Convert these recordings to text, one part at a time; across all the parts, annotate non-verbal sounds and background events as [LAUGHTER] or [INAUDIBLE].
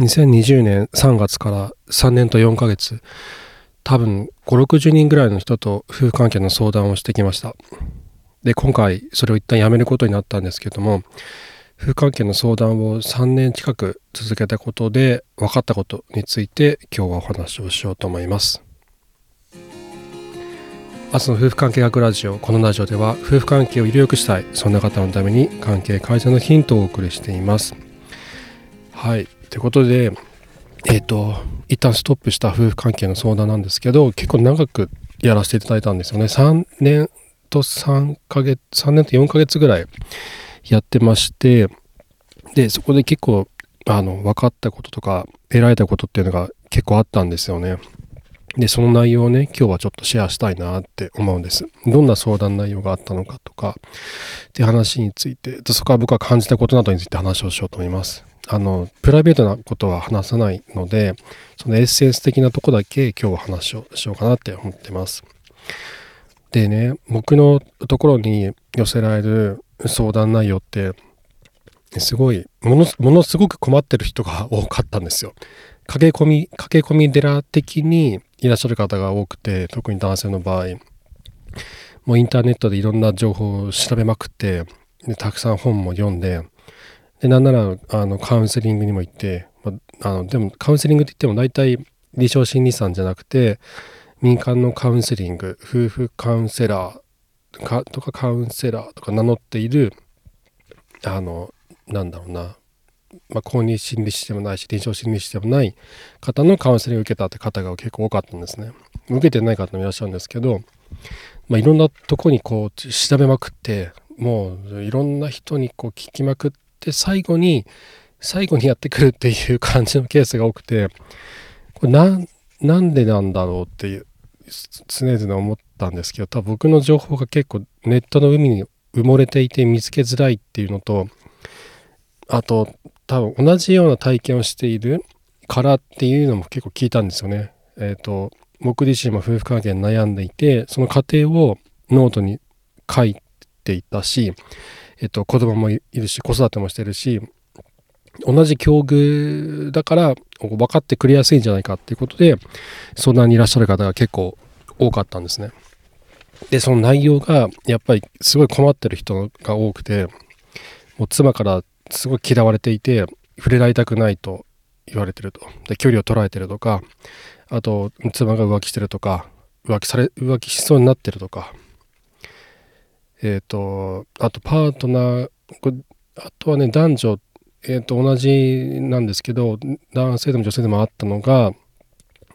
2020年3月から3年と4ヶ月多分560人ぐらいの人と夫婦関係の相談をしてきました。で今回それを一旦やめることになったんですけども夫婦関係の相談を3年近く続けたことで分かったことについて今日はお話をしようと思います。明日の夫婦関係学ラジオこのラジオでは夫婦関係をより良くしたいそんな方のために関係改善のヒントをお送りしています。はい。ということでえっ、ー、と一旦ストップした夫婦関係の相談なんですけど結構長くやらせていただいたんですよね3年と3ヶ月3年と4ヶ月ぐらいやってましてでそこで結構あの分かったこととか得られたことっていうのが結構あったんですよねで、その内容をね、今日はちょっとシェアしたいなって思うんです。どんな相談内容があったのかとか、って話について、そこは僕は感じたことなどについて話をしようと思います。あの、プライベートなことは話さないので、そのエッセンス的なとこだけ今日は話をしようかなって思ってます。でね、僕のところに寄せられる相談内容って、すごいもの、ものすごく困ってる人が多かったんですよ。駆け込み、駆け込み寺的にいらっしゃる方が多くて特に男性の場合もうインターネットでいろんな情報を調べまくってでたくさん本も読んででなんならあのカウンセリングにも行って、まあのでもカウンセリングって言っても大体理想心理師さんじゃなくて民間のカウンセリング夫婦カウンセラーかとかカウンセラーとか名乗っているあのなんだろうなまあ、公認心理師でもないし臨床心理師でもない方のカウンセリングを受けたって方が結構多かったんですね。受けてない方もいらっしゃるんですけど、まあ、いろんなとこにこう調べまくってもういろんな人にこう聞きまくって最後に最後にやってくるっていう感じのケースが多くてこれななんでなんだろうっていう常々思ったんですけど多分僕の情報が結構ネットの海に埋もれていて見つけづらいっていうのとあと多分同じような体験をしているからっていうのも結構聞いたんですよね。えっ、ー、と僕自身も夫婦関係に悩んでいてその過程をノートに書いていたし、えっ、と子供もいるし子育てもしてるし同じ境遇だから分かってくれやすいんじゃないかっていうことで相談にいらっしゃる方が結構多かったんですね。でその内容がやっぱりすごい困ってる人が多くてもう妻からすごい嫌われていて触れられたくないと言われてるとで距離を捉えてるとかあと妻が浮気してるとか浮気され浮気しそうになってるとかえっ、ー、とあとパートナーこれあとはね男女えー、と同じなんですけど男性でも女性でもあったのが、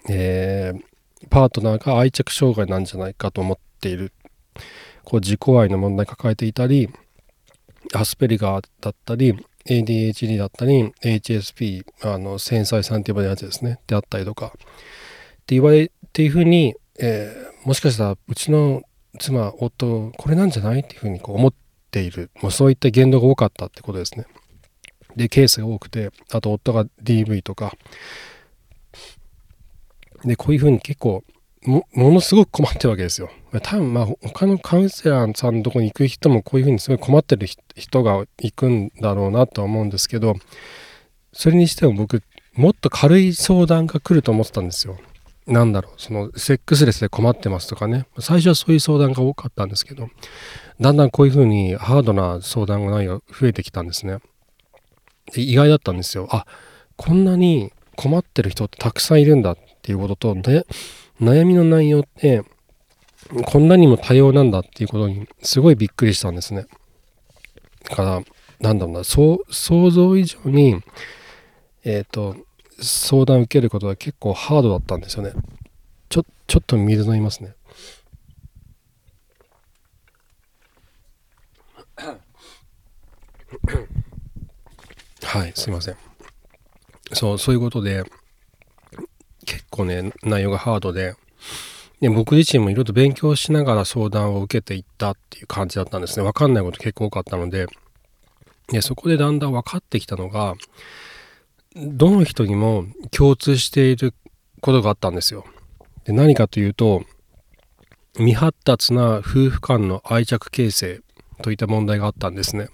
えー、パートナーが愛着障害なんじゃないかと思っている。こう自己愛の問題抱えていたりアスペリガーだったり ADHD だったり HSP あの繊細さんって呼ばれるやつですね。であったりとか。って言われていうふうに、えー、もしかしたらうちの妻夫これなんじゃない？っていうふうにこう思っているもうそういった言動が多かったってことですねでケースが多くてあと夫が DV とかでこういうふうに結構ものすごく困ってるわけですよ。多分まあ他のカウンセラーさんのとこに行く人もこういうふうにすごい困ってる人が行くんだろうなとは思うんですけどそれにしても僕もっと軽い相談が来ると思ってたんですよ。なんだろうそのセックスレスで困ってますとかね最初はそういう相談が多かったんですけどだんだんこういうふうにハードな相談が増えてきたんですね。で意外だったんですよ。あこんなに困ってる人ってたくさんいるんだっていうこととで悩みの内容ってこんなにも多様なんだっていうことにすごいびっくりしたんですね。だからなんだろうな想像以上にえっ、ー、と相談を受けることが結構ハードだったんですよね。ちょちょっと水飲みますね。[COUGHS] はいすいません。そうそういうことで結構ね内容がハードでで僕自身もいろいろと勉強しながら相談を受けていったっていう感じだったんですね分かんないこと結構多かったのででそこでだんだん分かってきたのがどの人にも共通していることがあったんですよで何かというと未発達な夫婦間の愛着形成といった問題があったんですね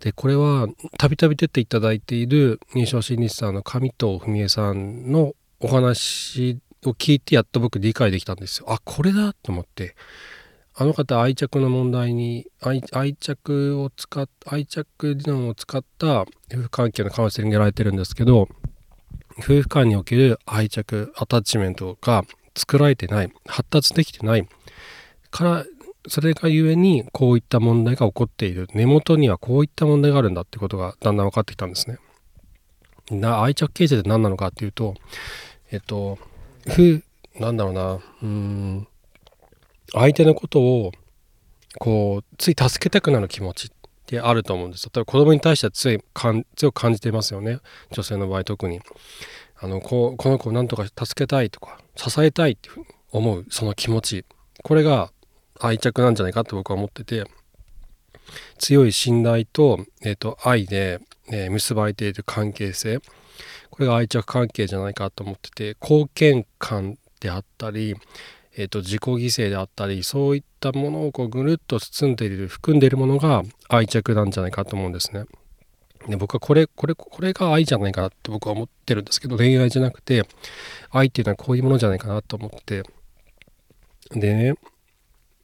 でこれはたびたび出ていただいている認証心理師さんの上藤文江さんのお話を聞いてやっと僕理解できたんですよ。あこれだと思ってあの方愛着の問題に愛着を使っ愛着理論を使った夫婦関係のカウンセリングやられてるんですけど夫婦間における愛着アタッチメントが作られてない発達できてない。からそれがゆえにこういった問題が起こっている。根元にはこういった問題があるんだってことがだんだん分かってきたんですね。な愛着形成って何なのかっていうとえっと夫なんだろうなうん。相手のことをこうつい助けたくなる気持ちってあると思うんです例えば子供に対しては強い強く感じていますよね。女性の場合特に。あのここの子をなんとか助けたいとか支えたいって思うその気持ちこれが愛着なんじゃないかと僕は思ってて。強い信頼と,、えーと、愛で、えー、結ばれている関係性。これが愛着関係じゃないかと思ってて貢献感であったりえーと、自己犠牲であったりそういったものをこうぐるっと包んでいる含んでいるものが愛着なんじゃないかと思うんですね。で僕はこれこれこれが愛じゃないかなって僕は思ってるんですけど恋愛じゃなくて愛っていうのはこういうものじゃないかなと思ってでね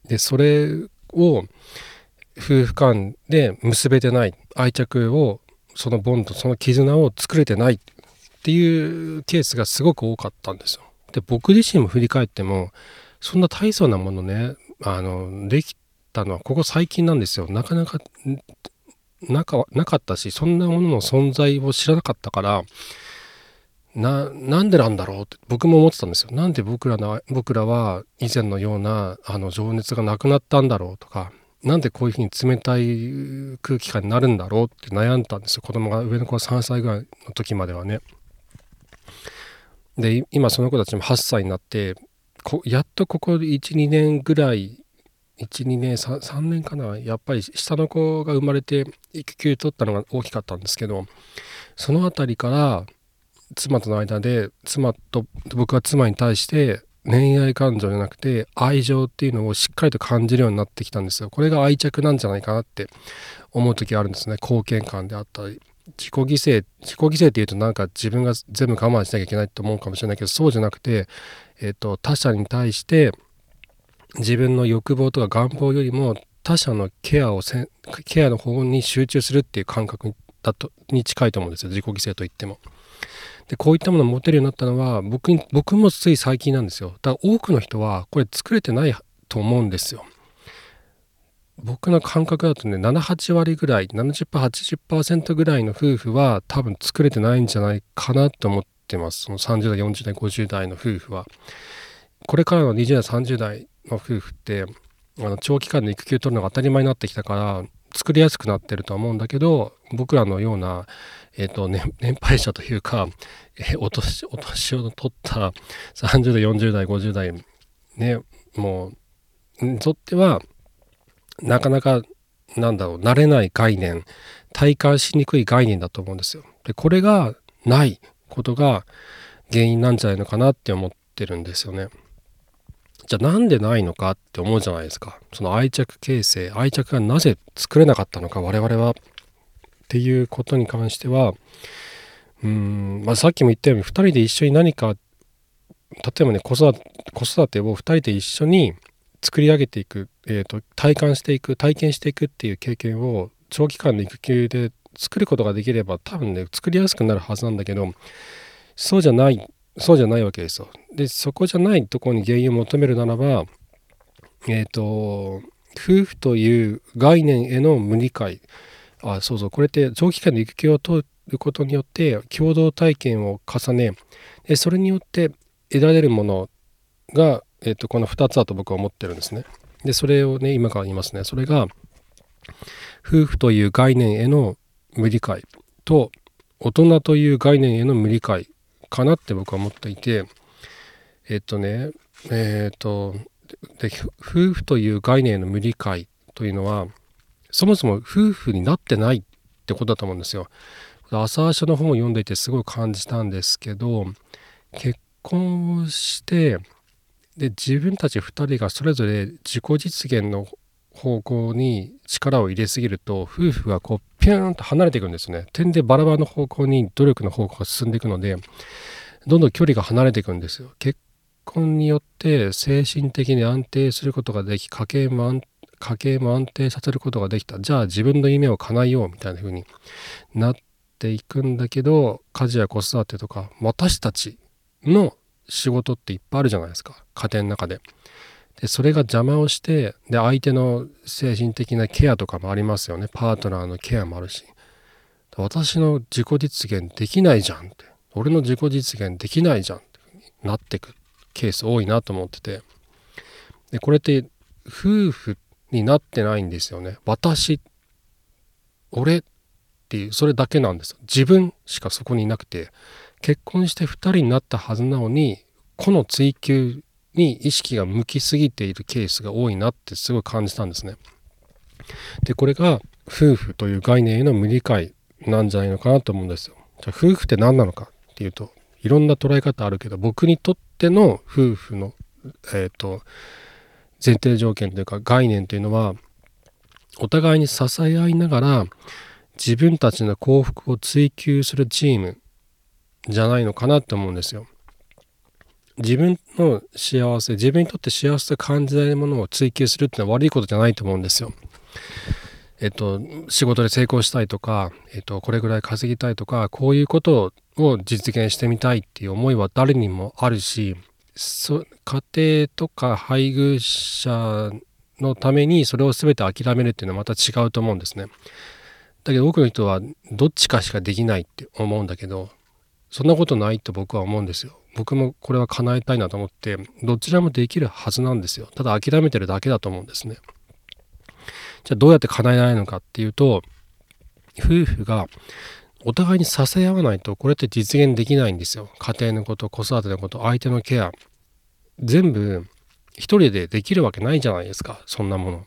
でそれを夫婦間で結べてない愛着をそのボンドその絆を作れてないっていうケースがすごく多かったんですよ。で僕自身も振り返ってもそんな大層なものねあのできたのはここ最近なんですよ。なかなかなかなかったしそんなものの存在を知らなかったからななんでなんだろうって僕も思ってたんですよ。なんで僕らの僕らは以前のようなあの情熱がなくなったんだろうとかなんでこういうふうに冷たい空気感になるんだろうって悩んだんですよ。子供が上の子が3歳ぐらいの時まではね。で今その子たちも8歳になってやっとここ12年ぐらい12年 3, 3年かなやっぱり下の子が生まれて育休取ったのが大きかったんですけどその辺りから妻との間で妻と僕は妻に対して恋愛感情じゃなくて愛情っていうのをしっかりと感じるようになってきたんですよ。これが愛着なんじゃないかなって思う時あるんですね。貢献感であったり自己犠牲自己犠牲っていうとなんか自分が全部我慢しなきゃいけないと思うかもしれないけどそうじゃなくて、えーと、他者に対して自分の欲望とか願望よりも他者のケアをせケアの方に集中するっていう感覚だとに近いと思うんですよ自己犠牲といっても。でこういったものを持てるようになったのは僕に僕もつい最近なんですよ。だから多くの人はこれ作れてないと思うんですよ。僕の感覚だとね78割ぐらい 70%80% ぐらいの夫婦は多分作れてないんじゃないかなと思ってます。その30代40代50代の夫婦は。これからの20代30代の夫婦ってあの長期間の育休取るのが当たり前になってきたから作りやすくなってるとは思うんだけど僕らのような、えーとね、年配者というか、えー、お年お年を取った30代40代50代ねもうにとってはなかなかなんだろう慣れない概念体感しにくい概念だと思うんですよ。でこれがないことが原因なんじゃないのかなって思ってるんですよね。じゃあなんでないのかって思うじゃないですか。その愛着形成愛着がなぜ作れなかったのか我々はっていうことに関してはうん、まあ、さっきも言ったように2人で一緒に何か例えばね子育てを2人で一緒に作り上げていく、えーと、体感していく体験していくっていう経験を長期間の育休で作ることができれば多分ね作りやすくなるはずなんだけどそうじゃないそうじゃないわけですよ。でそこじゃないところに原因を求めるならばえっ、ー、と夫婦という概念への無理解あそうそうこれって長期間の育休を取ることによって共同体験を重ねでそれによって得られるものがえー、とこの2つだと僕は思ってるんですね。でそれをね今から言いますね。それが夫婦という概念への無理解と大人という概念への無理解かなって僕は思っていてえっ、とねえっ、とで夫婦という概念への無理解というのはそもそも夫婦になってないってことだと思うんですよ。朝朝の本を読んでいてすごい感じたんですけど結婚をしてで自分たち2人がそれぞれ自己実現の方向に力を入れすぎると夫婦がこうピューンと離れていくんですね。点でバラバラの方向に努力の方向が進んでいくのでどんどん距離が離れていくんですよ。結婚によって精神的に安定することができ家計も安家計も安定させることができた。じゃあ自分の夢を叶えようみたいな風になっていくんだけど家事や子育てとか私たちの仕事っていっぱいあるじゃないですか。家庭の中で。でそれが邪魔をしてで相手の精神的なケアとかもありますよね。パートナーのケアもあるし。私の自己実現できないじゃんって。俺の自己実現できないじゃんってなってくケース多いなと思ってて。でこれって夫婦になってないんですよね。私俺っていうそれだけなんです自分しかそこにいなくて。結婚して2人になったはずなのに個の追求に意識が向きすぎているケースが多いなってすごい感じたんですね。でこれが夫婦という概念への無理解なんじゃないのかなと思うんですよ。じゃあ夫婦って何なのかっていうといろんな捉え方あるけど僕にとっての夫婦の、えーと、前提条件というか概念というのはお互いに支え合いながら自分たちの幸福を追求するチームじゃないのかなって思うんですよ。自分の幸せ自分にとって幸せと感じられるものを追求するってのは悪いことじゃないと思うんですよ。えっと、仕事で成功したいとか、えっと、これぐらい稼ぎたいとかこういうことを実現してみたいっていう思いは誰にもあるしそ家庭とか配偶者のためにそれを全て諦めるっていうのはまた違うと思うんですね。だけど多くの人はどっちかしかできないって思うんだけどそんなことないと僕は思うんですよ。僕もこれは叶えたいなと思ってどちらもできるはずなんですよ。ただ諦めてるだけだと思うんですね。じゃあどうやって叶えられるのかっていうと夫婦がお互いに支え合わないとこれって実現できないんですよ。家庭のこと子育てのこと相手のケア全部一人でできるわけないじゃないですかそんなもの。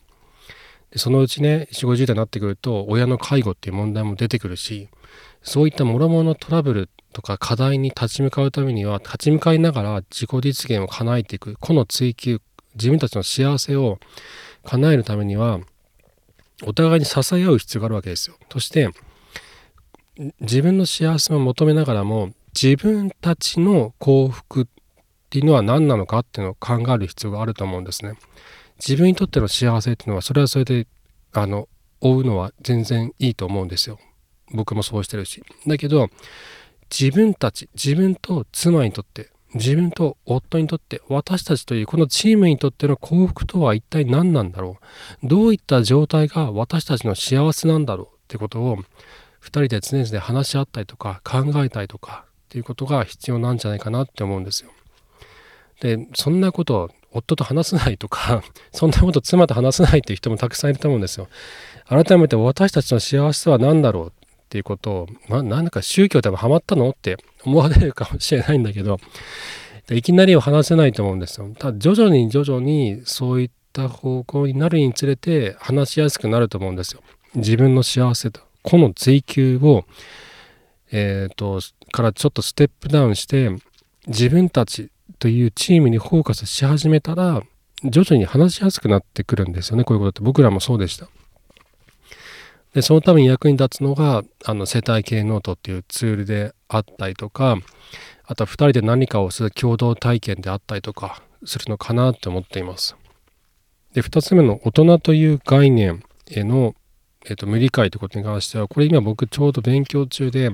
でそのうちね4 5 0代になってくると親の介護っていう問題も出てくるしそういったもろもろのトラブルとか課題に立ち向かうためには立ち向かいながら自己実現を叶えていく個の追求自分たちの幸せを叶えるためにはお互いに支え合う必要があるわけですよ。そして自分の幸せを求めながらも自分たちの幸福っていうのは何なのかっていうのを考える必要があると思うんですね。自分にとっての幸せっていうのはそれはそれであの追うのは全然いいと思うんですよ。僕もそうしてるし。だけど自分たち自分と妻にとって自分と夫にとって私たちというこのチームにとっての幸福とは一体何なんだろうどういった状態が私たちの幸せなんだろうってことを2人で常々話し合ったりとか考えたりとかっていうことが必要なんじゃないかなって思うんですよ。でそんなことを夫と話せないとか [LAUGHS] そんなこと妻と話せないっていう人もたくさんいると思うんですよ。改めて私たちの幸せは何だろうっていうことを、まなんか宗教でもハマったのって思われるかもしれないんだけど、いきなりは話せないと思うんですよ。ただ徐々に徐々にそういった方向になるにつれて話しやすくなると思うんですよ。自分の幸せと、個の追求を、えっ、ー、と、からちょっとステップダウンして、自分たちというチームにフォーカスし始めたら、徐々に話しやすくなってくるんですよね、こういうことって。僕らもそうでした。でそのために役に立つのがあの世帯経営ノートっていうツールであったりとかあとは2人で何かをする共同体験であったりとかするのかなって思っています。で2つ目の大人という概念への、えーと、無理解ということに関してはこれ今僕ちょうど勉強中で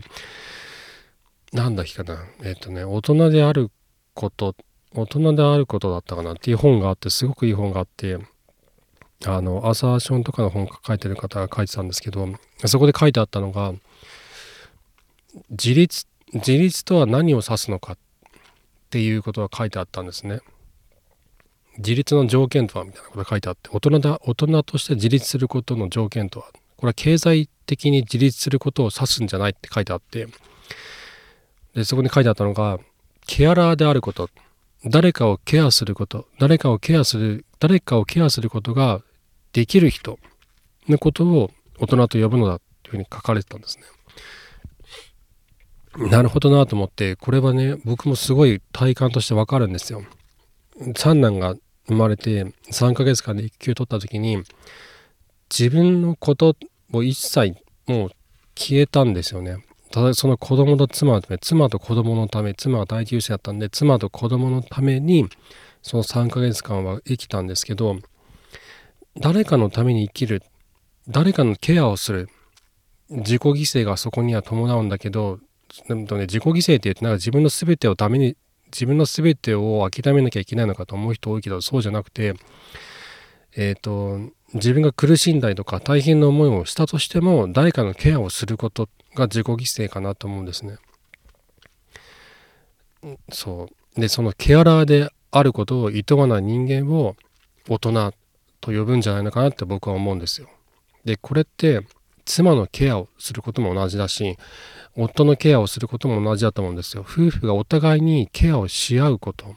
なんだっけかなえっ、ー、とね大人であること大人であることだったかなっていう本があってすごくいい本があってあのアーサーションとかの本書いてる方が書いてたんですけどそこで書いてあったのが自立自立とは何を指すのかっていうことが書いてあったんですね。自立の条件とはみたいなことが書いてあって大人だ大人として自立することの条件とはこれは経済的に自立することを指すんじゃないって書いてあってでそこに書いてあったのがケアラーであること誰かをケアすること誰かをケアする誰かをケアすることができる人のことを大人と呼ぶのだというふうに書かれてたんですね。なるほどなと思ってこれはね僕もすごい体感としてわかるんですよ。三男が生まれて3ヶ月間で育休取った時に自分のことを一切もう消えたんですよね。ただその子供と妻のため妻と子供のため妻は大休止だったんで妻と子供のためにその3ヶ月間は生きたんですけど誰かのために生きる誰かのケアをする自己犠牲がそこには伴うんだけどでもね自己犠牲って言うとなんか自分の全てをために自分の全てを諦めなきゃいけないのかと思う人多いけどそうじゃなくてえっ、ー、と自分が苦しんだりとか大変な思いをしたとしても誰かのケアをすることが自己犠牲かなと思うんですね。そうでそのケアラーであることを厭わない人間を大人と呼ぶんじゃないのかなって僕は思うんですよ。でこれって妻のケアをすることも同じだし夫のケアをすることも同じだと思うんですよ。夫婦がお互いにケアをし合うこと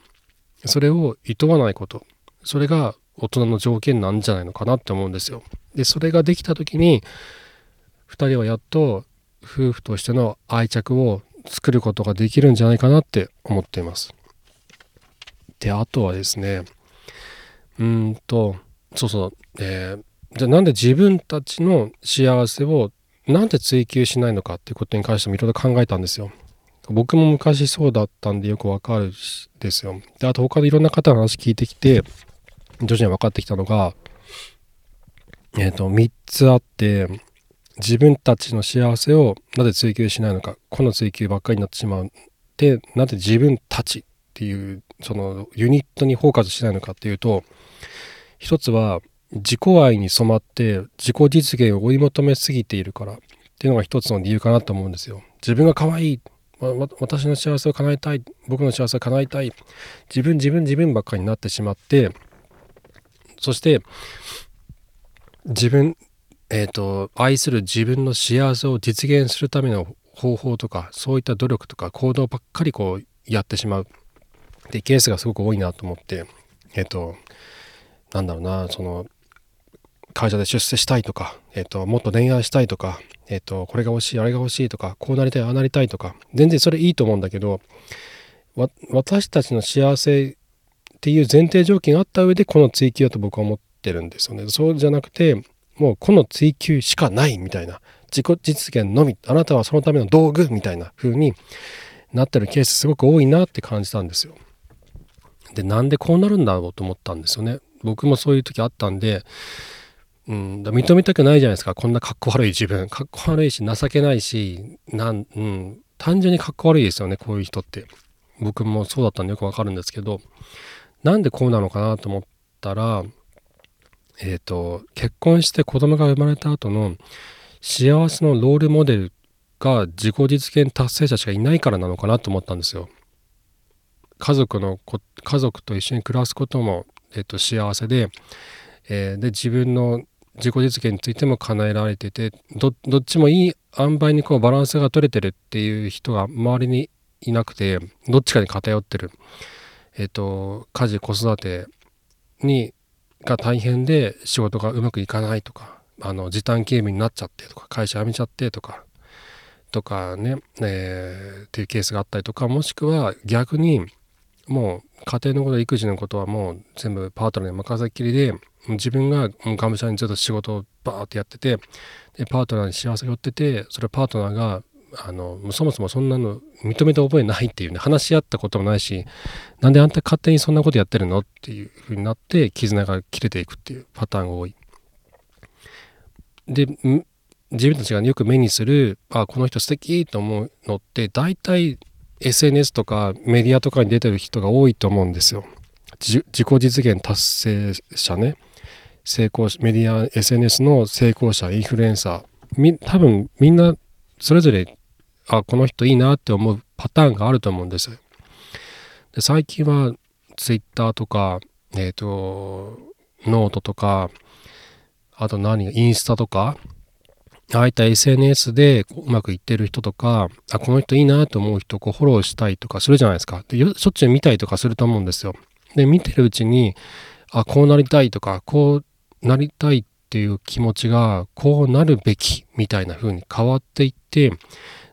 それを厭わないことそれが大人の条件なんじゃないのかなって思うんですよ。でそれができた時に2人はやっと夫婦としての愛着を作ることができるんじゃないかなって思っています。であとはですねうんとそうそう、えー、じゃあなんで自分たちの幸せをなんで追求しないのかっていうことに関してもいろいろ考えたんですよ。僕も昔そうだったんでよくわかるですよ。で、あと他でいろんな方の話聞いてきて、徐々に分かってきたのが、えっ、ー、と、3つあって、自分たちの幸せをなぜ追求しないのか、この追求ばっかりになってしまう。で、なぜ自分たちっていう、そのユニットにフォーカスしないのかっていうと、一つは自己愛に染まって自己実現を追い求めすぎているから。っていうのが一つの理由かなと思うんですよ。自分が可愛い。私の幸せを叶えたい。僕の幸せを叶えたい。自分自分自分ばっかりになってしまってそして自分えっ、ー、と愛する自分の幸せを実現するための方法とかそういった努力とか行動ばっかりこうやってしまう。ってケースがすごく多いなと思ってえっ、ー、となんだろうなその会社で出世したいとか、えっ、と、もっと恋愛したいとか、えっ、と、これが欲しい、あれが欲しいとか、こうなりたい、ああなりたいとか、全然それいいと思うんだけど、私たちの幸せっていう前提条件があった上でこの追求だと僕は思ってるんですよね。そうじゃなくて、もうこの追求しかないみたいな、自己実現のみ、あなたはそのための道具みたいな風になってるケースすごく多いなって感じたんですよ。で、なんでこうなるんだろうと思ったんですよね。僕もそういう時あったんで、うん、だ認めたくないじゃないですか。こんなかっこ悪い自分。かっこ悪いし情けないしなん、うん、単純にかっこ悪いですよねこういう人って。僕もそうだったんでよくわかるんですけど。なんでこうなのかなと思ったらえっ、ー、と結婚して子供が生まれた後の幸せのロールモデルが自己実現達成者しかいないからなのかなと思ったんですよ。家族の家族と一緒に暮らすことも、えっと、幸せで,、えー、で自分の自己実現についても叶えられててどっちもいい塩梅にこうバランスが取れてるっていう人が周りにいなくてどっちかに偏ってる、えっ、と家事子育てにが大変で仕事がうまくいかないとかあの時短勤務になっちゃってとか会社辞めちゃってとかとかね、えー、っていうケースがあったりとかもしくは逆にもう家庭のこと育児のことはもう全部パートナーに任せっきりで自分ががむしゃらにずっと仕事をバーってやっててでパートナーに幸せが寄っててそれパートナーがあのそもそもそんなの認めた覚えないっていうね話し合ったこともないしなんであんた勝手にそんなことやってるのっていうふうになって絆が切れていくっていうパターンが多い。で自分たちがよく目にするあこの人素敵と思うのって大体 SNS とかメディアとかに出てる人が多いと思うんですよ。自己実現達成者ね。成功メディア SNS の成功者インフルエンサー多分みんなそれぞれあこの人いいなって思うパターンがあると思うんですで最近は Twitter とかえっ、ー、とノートとかあと何インスタとかああいった SNS でうまくいってる人とか、あ、この人いいなと思う人をフォローしたいとかするじゃないですか。でしょっちゅう見たりとかすると思うんですよ。で、見てるうちに、あ、こうなりたいとか、こうなりたいっていう気持ちがこうなるべきみたいな風に変わっていって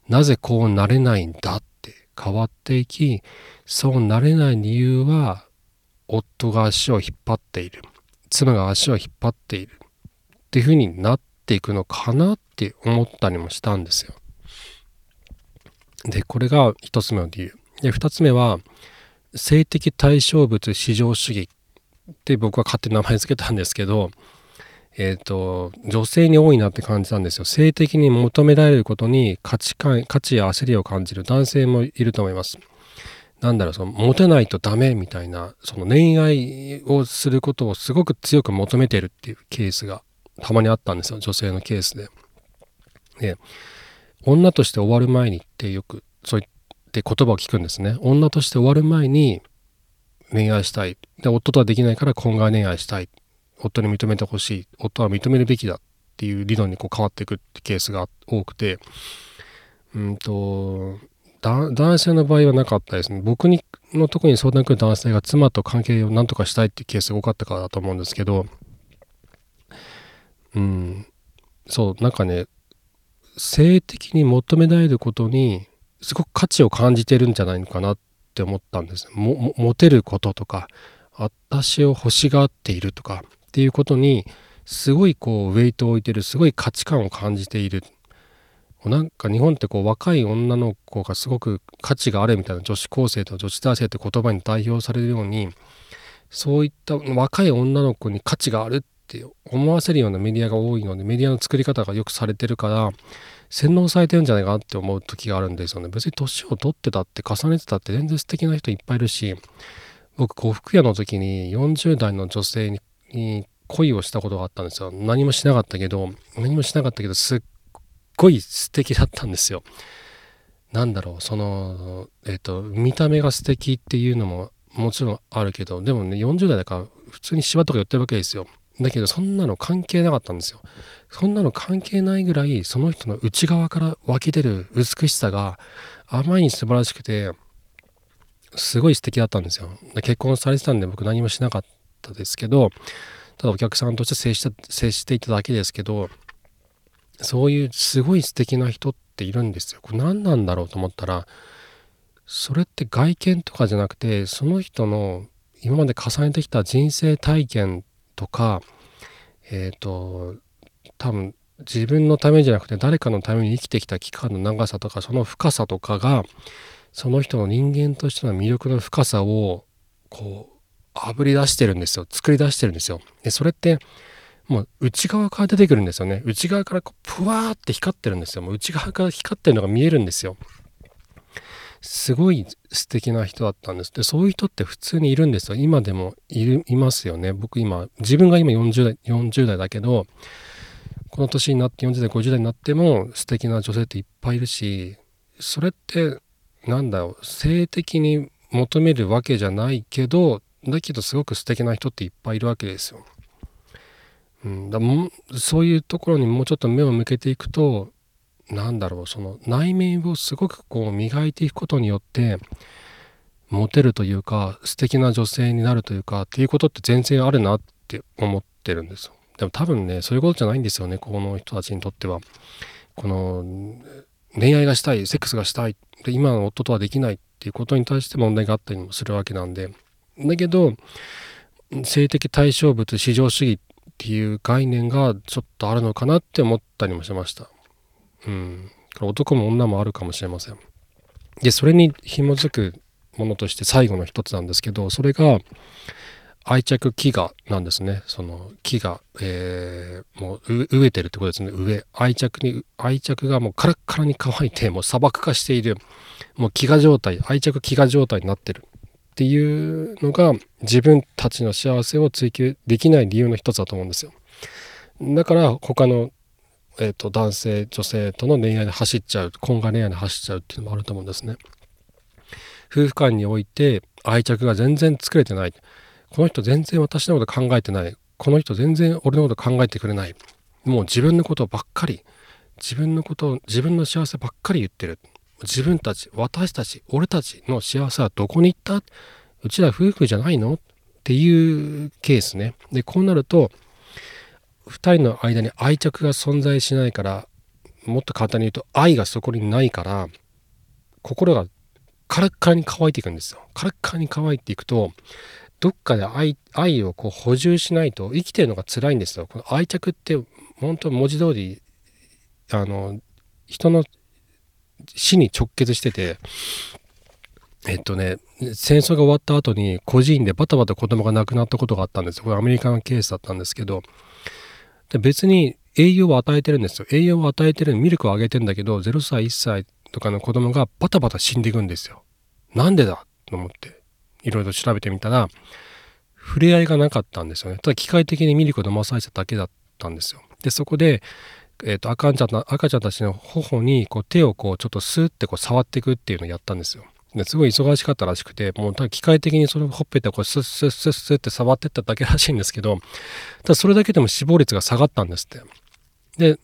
なぜこうなれないんだって変わっていきそうなれない理由は夫が足を引っ張っている妻が足を引っ張っているっていう風になってていくのかなって思ったりもしたんですよ。でこれが1つ目の理由。で2つ目は性的対象物至上主義って僕は勝手に名前付けたんですけど [LAUGHS] えっ、ー、と女性に多いなって感じたんですよ性的に求められることに価値観価値や焦りを感じる男性もいると思いますなんだろうそのモテないとダメみたいなその恋愛をすることをすごく強く求めてるっていうケースがたまにあったんですよ女性のケースで。で女として終わる前にってよくそう言って言葉を聞くんですね。女として終わる前に恋愛したい。で夫とはできないから婚外恋愛したい。夫に認めてほしい。夫は認めるべきだっていう理論にこう変わっていくってケースが多くてうんと男性の場合はなかったですね。僕にのとこに相談来る男性が妻と関係を何とかしたいっていうケースが多かったからだと思うんですけど、うん、そう、なんかね、性的に求められることにすごく価値を感じてるんじゃないのかなって思ったんです。もモテることとか、私を欲しがっているとかっていうことにすごいこうウェイトを置いてるすごい価値観を感じているなんか日本ってこう若い女の子がすごく価値があるみたいな女子高生と女子大生って言葉に代表されるようにそういった若い女の子に価値があるっって思わせるようなメディアが多いのでメディアの作り方がよくされてるから洗脳されてるんじゃないかなって思う時があるんですよね別に年を取ってたって重ねてたって全然素敵な人いっぱいいるし僕呉服屋の時に40代の女性に恋をしたことがあったんですよ何もしなかったけど何もしなかったけどすっごい素敵だったんですよ。なんだろうそのえっ、ー、と見た目が素敵っていうのももちろんあるけどでもね40代だから普通にシワとか寄ってるわけですよ。だけどそんなの関係なかったんですよ。そんなの関係ないぐらいその人の内側から湧き出る美しさがあまりに素晴らしくてすごい素敵だったんですよ。結婚されてたんで僕何もしなかったですけどただお客さんとして接した接していただけですけどそういうすごい素敵な人っているんですよ。これ何なんだろうと思ったらそれって外見とかじゃなくてその人の今まで重ねてきた人生体験とかえっ、ー、と多分自分のためじゃなくて誰かのために生きてきた期間の長さとかその深さとかがその人の人間としての魅力の深さをこうあぶり出してるんですよ作り出してるんですよ。でそれってもう内側から出てくるんですよね。内側からこうプワーって光ってるんですよ。もう内側から光ってるのが見えるんですよ。すごい素敵な人だったんです。で、そういう人って普通にいるんですよ。今でもいるいますよね。僕今、自分が今40代、40代だけど、この年になって40代、50代になっても素敵な女性っていっぱいいるし、それってなんだろう、性的に求めるわけじゃないけど、だけどすごく素敵な人っていっぱいいるわけですよ。うん、だもそういうところにもうちょっと目を向けていくとなんだろうその内面をすごくこう磨いていくことによってモテるというか素敵な女性になるというかっていうことって全然あるなって思ってるんですよ。でも多分ねそういうことじゃないんですよねこの人たちにとっては。この恋愛がしたいセックスがしたいで今の夫とはできないっていうことに対して問題があったりもするわけなんでだけど性的対象物至上主義っていう概念がちょっとあるのかなって思ったりもしました。うん。男も女もあるかもしれません。で、それに紐づくものとして最後の一つなんですけど、それが愛着飢餓なんですね。その飢餓、えー、もう飢えてるってことですね。飢。愛着に、愛着がもうカラッカラに乾いて、もう砂漠化している。もう飢餓状態、愛着飢餓状態になってる。っていうのが自分たちの幸せを追求できない理由の一つだと思うんですよ。だから他の、えーと、男性女性との恋愛で走っちゃう婚外恋愛で走っちゃうっていうのもあると思うんですね。夫婦間において愛着が全然作れてない。この人全然私のこと考えてない。この人全然俺のこと考えてくれない。もう自分のことばっかり。自分のこと自分の幸せばっかり言ってる。自分たち、私たち、俺たちの幸せはどこに行った？うちら夫婦じゃないの？っていうケースね。で、こうなると、2人の間に愛着が存在しないから、もっと簡単に言うと愛がそこにないから、心がカラッカラに乾いていくんですよ。カラッカラに乾いていくと、どっかで愛愛をこう補充しないと生きてるのが辛いんですよ。この愛着って本当文字通りあの人の死に直結しててえっとね戦争が終わった後に孤児院でバタバタ子供が亡くなったことがあったんですよ。これアメリカのケースだったんですけどで別に栄養を与えてるんですよ。栄養を与えてるミルクをあげてんだけど0歳1歳とかの子供がバタバタ死んでいくんですよ。なんでだと思っていろいろ調べてみたら触れ合いがなかったんですよね。ただ機械的にミルクを飲まされただけだったんですよ。でそこでえーと、赤ちゃん赤ちゃんたちの頬にこう手をこうちょっとスーってこう触っていくっていうのをやったんですよ。すごい忙しかったらしくてもう機械的にそれをほっぺてこうスッスッスッスッって触ってっただけらしいんですけどただそれだけでも死亡率が下がったんですって。で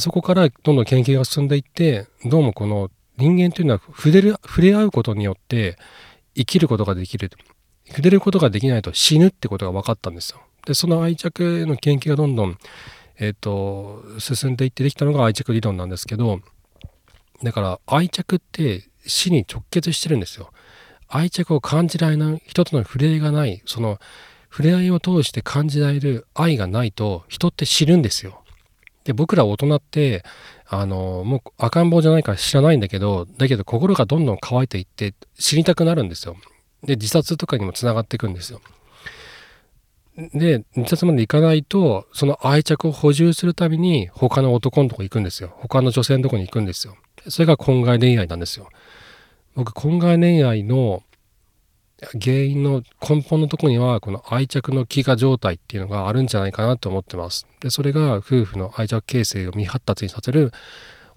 そこからどんどん研究が進んでいってどうもこの人間というのは触れる触れ合うことによって生きることができる。触れることができないと死ぬってことが分かったんですよ。でその愛着の研究がどんどんえっ、ー、と進んでいってできたのが愛着理論なんですけどだから愛着って死に直結してるんですよ。愛着を感じられない人との触れ合いがないその触れ合いを通して感じられる愛がないと人って知るんですよ。で僕ら大人ってあのもう赤ん坊じゃないから知らないんだけどだけど心がどんどん乾いていって知りたくなるんですよ。で自殺とかにもつながっていくんですよ。で自殺まで行かないとその愛着を補充するために他の男のとこ行くんですよ。他の女性のとこに行くんですよ。それが婚外恋愛なんですよ。僕婚外恋愛の原因の根本のとこにはこの愛着の飢餓状態っていうのがあるんじゃないかなと思ってます。でそれが夫婦の愛着形成を未発達にさせる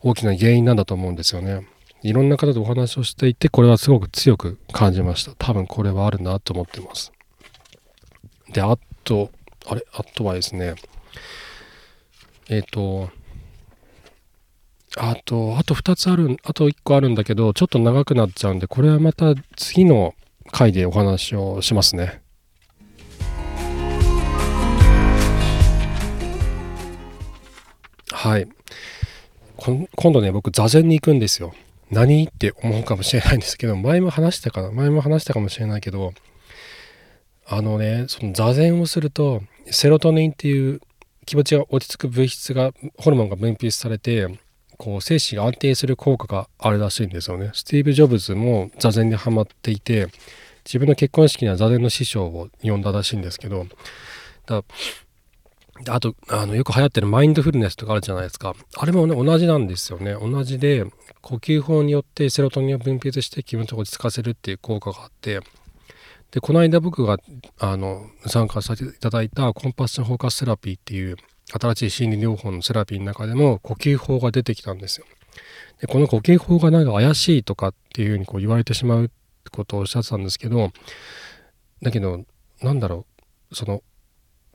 大きな原因なんだと思うんですよね。いろんな方とお話をしていてこれはすごく強く感じました。多分これはあるなと思ってます。であとあれ？あとはですねえっ、ー、とあと、あと2つある、あと1個あるんだけど、ちょっと長くなっちゃうんで、これはまた次の回でお話をしますね。はい。今度ね、僕、座禅に行くんですよ。何って思うかもしれないんですけど、前も話したかな前も話したかもしれないけど、あのね、その座禅をすると、セロトニンっていう気持ちが落ち着く物質が、ホルモンが分泌されて、こう精神が安定する効果があるらしいんですよね。スティーブ・ジョブズも座禅にはまっていて自分の結婚式には座禅の師匠を呼んだらしいんですけどだあとあのよく流行ってるマインドフルネスとかあるじゃないですかあれもね同じなんですよね同じで呼吸法によってセロトニンを分泌して気持ちを落ち着かせるっていう効果があってでこの間僕があの参加させていただいたコンパッションフォーカスセラピーっていう新しい心理療法のセラピーの中でも呼吸法が出てきたんですよ。でこの呼吸法がなんか怪しいとかっていうふうにこう言われてしまうことをおっしゃってたんですけどだけどなんだろうその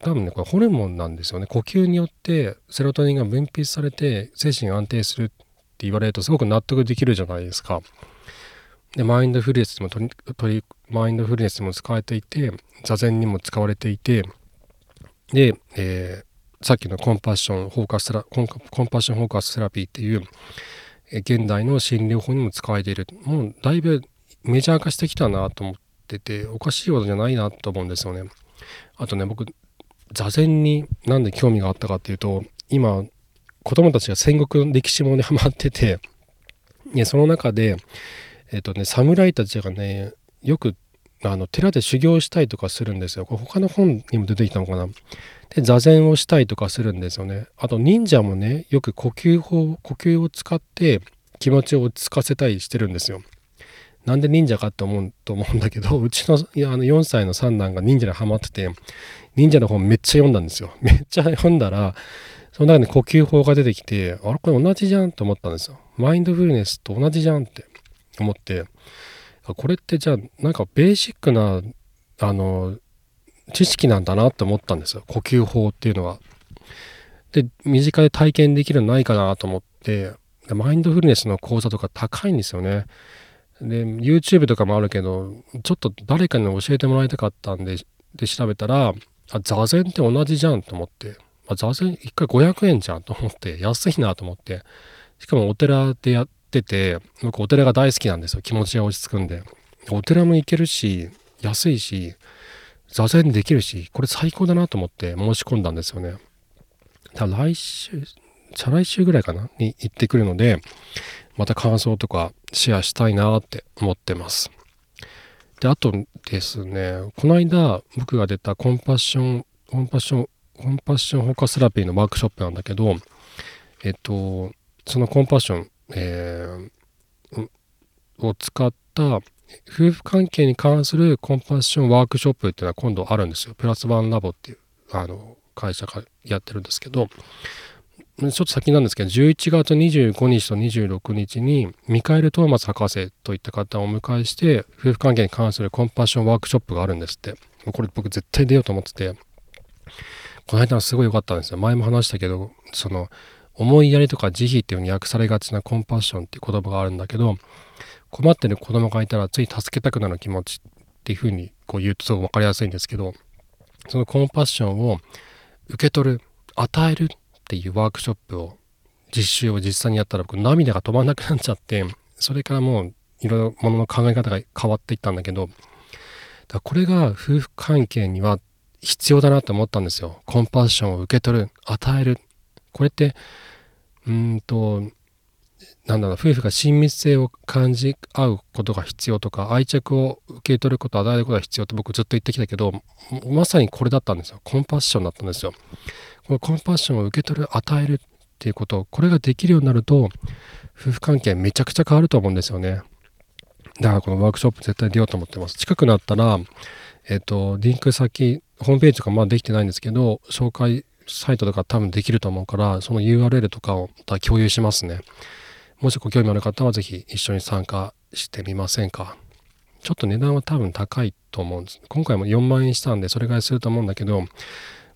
多分ねこれホルモンなんですよね呼吸によってセロトニンが分泌されて精神が安定するって言われるとすごく納得できるじゃないですか。でマインドフルネスも取りマインドフルネスも使われていて座禅にも使われていてで、えさっきのコンパッションフォーカスラコンパッションフォーカスセラピーっていう現代の心理療法にも使われているもうだいぶメジャー化してきたなと思ってておかしいことじゃないなと思うんですよねあとね僕座禅になんで興味があったかっていうと今子供たちが戦国の歴史もねハマっててねその中でえっ、とね侍たちがねよくあの寺で修行したいとかするんですよ。他の本にも出てきたのかな。で座禅をしたいとかするんですよね。あと忍者もねよく呼吸法呼吸を使って気持ちを落ち着かせたりしてるんですよ。なんで忍者かって思うと思うんだけど [LAUGHS] うちのあの4歳の三男が忍者にハマってて忍者の本めっちゃ読んだんですよ。[LAUGHS] めっちゃ読んだらその中で呼吸法が出てきてあれこれ同じじゃんと思ったんですよ。マインドフルネスと同じじゃんって思ってこれってじゃあなんかベーシックなあの知識なんだなって思ったんですよ。呼吸法っていうのは。で身近で体験できるのないかなと思って。でマインドフルネスの講座とか高いんですよね。で YouTube とかもあるけどちょっと誰かに教えてもらいたかったんでで調べたらあ座禅って同じじゃんと思って。あ座禅1回500円じゃんと思って安いなと思って。しかもお寺でやってて僕お寺が大好きなんですよ。気持ちが落ち着くんで。お寺も行けるし安いし座禅できるし、これ最高だなと思って申し込んだんですよね。多分来週、再来週ぐらいかなに行ってくるので、また感想とかシェアしたいなって思ってます。で、あとですね、この間僕が出たコンパッション、コンパッション、コンパッションフォーカスラピーのワークショップなんだけど、えっと、そのコンパッション、えー、を使った夫婦関係に関するコンパッションワークショップっていうのは今度あるんですよ。プラスワンラボっていうあの会社がやってるんですけど、ちょっと先なんですけど、11月25日と26日に、ミカエル・トーマス博士といった方をお迎えして、夫婦関係に関するコンパッションワークショップがあるんですって。これ僕絶対出ようと思ってて、この間はすごい良かったんですよ。前も話したけど、その、思いやりとか慈悲っていうふうに訳されがちなコンパッションっていう言葉があるんだけど、困ってる子供がいたらつい助けたくなる気持ちっていうふうにこう言うとすごく分かりやすいんですけど、そのコンパッションを受け取る、与えるっていうワークショップを実習を実際にやったら僕涙が止まんなくなっちゃってそれからもういろいろものの考え方が変わっていったんだけどだこれが夫婦関係には必要だなと思ったんですよ。コンパッションを受け取る与える。これってうんとなんだろう夫婦が親密性を感じ合うことが必要とか愛着を受け取ること与えることが必要って僕ずっと言ってきたけどまさにこれだったんですよ。コンパッションだったんですよ。このコンパッションを受け取る与えるっていうことこれができるようになると夫婦関係めちゃくちゃ変わると思うんですよね。だからこのワークショップ絶対出ようと思ってます。近くなったらえっ、ー、とリンク先ホームページとかまだできてないんですけど紹介サイトとか多分できると思うからその URL とかをまた共有しますね。もしご興味ある方は是非一緒に参加してみませんか？ちょっと値段は多分高いと思うんです。今回も4万円したんでそれぐらいすると思うんだけど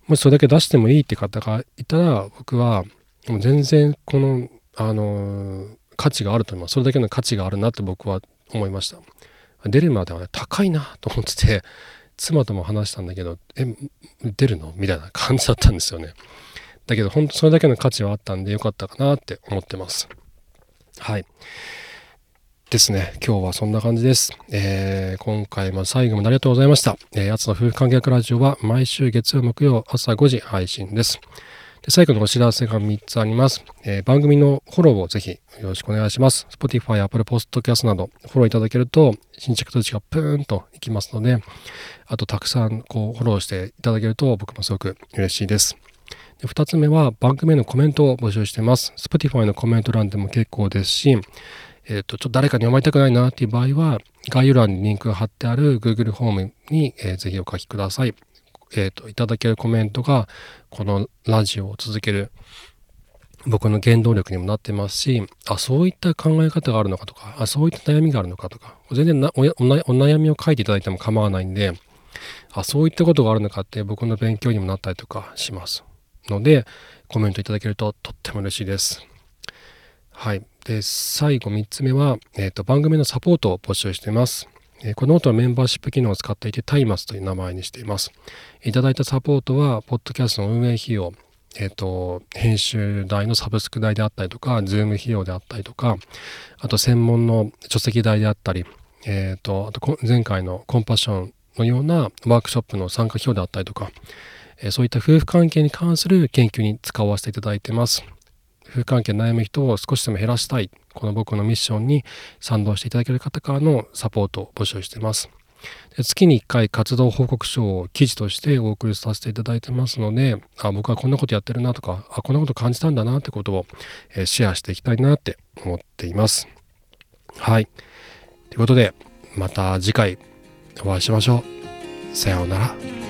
もしそれだけ出してもいいって方がいたら僕はもう全然このあの価値があると思います。それだけの価値があるなって僕は思いました。出るまではね高いなと思ってて妻とも話したんだけどえ出るの？みたいな感じだったんですよね。だけど本当それだけの価値はあったんでよかったかなって思ってます。はいですね。今日はそんな感じです。えー、今回も最後までありがとうございました。えー、やつの夫婦関係ラジオは毎週月曜木曜朝5時配信です。で最後のお知らせが3つあります、えー、番組のフォローをぜひよろしくお願いします。Spotify、Apple Podcast などフォローいただけると新着通知がプーンといきますので、あとたくさんこうフォローしていただけると僕もすごく嬉しいです。で2つ目は番組へのコメントを募集してます。Spotify のコメント欄でも結構ですし、えっ、ー、と、ちょっと誰かに読まれたくないなっていう場合は、概要欄にリンクが貼ってある Google ホームに、えー、ぜひお書きください。えっ、ー、と、いただけるコメントが、このラジオを続ける僕の原動力にもなってますし、あ、そういった考え方があるのかとか、あ、そういった悩みがあるのかとか、全然お悩みを書いていただいても構わないんで、あ、そういったことがあるのかって僕の勉強にもなったりとかします。ので、コメントいただけるととっても嬉しいです。はい。で、最後3つ目は、えーと、番組のサポートを募集しています。えー、このノートはメンバーシップ機能を使っていて、タイマスという名前にしています。いただいたサポートは、ポッドキャストの運営費用、えっ、ー、と、編集代のサブスク代であったりとか、 Zoom 費用であったりとか、あと専門の書籍代であったり、えっ、と、あと前回のコンパッションのようなワークショップの参加費用であったりとか、そういった夫婦関係に関する研究に使わせていただいてます。夫婦関係悩む人を少しでも減らしたい。この僕のミッションに賛同していただける方からのサポートを募集しています。で月に1回活動報告書を記事としてお送りさせていただいてますのであ僕はこんなことやってるなとかあこんなこと感じたんだなってことを、え、シェアしていきたいなって思っています。はい。ということでまた次回お会いしましょう。さようなら。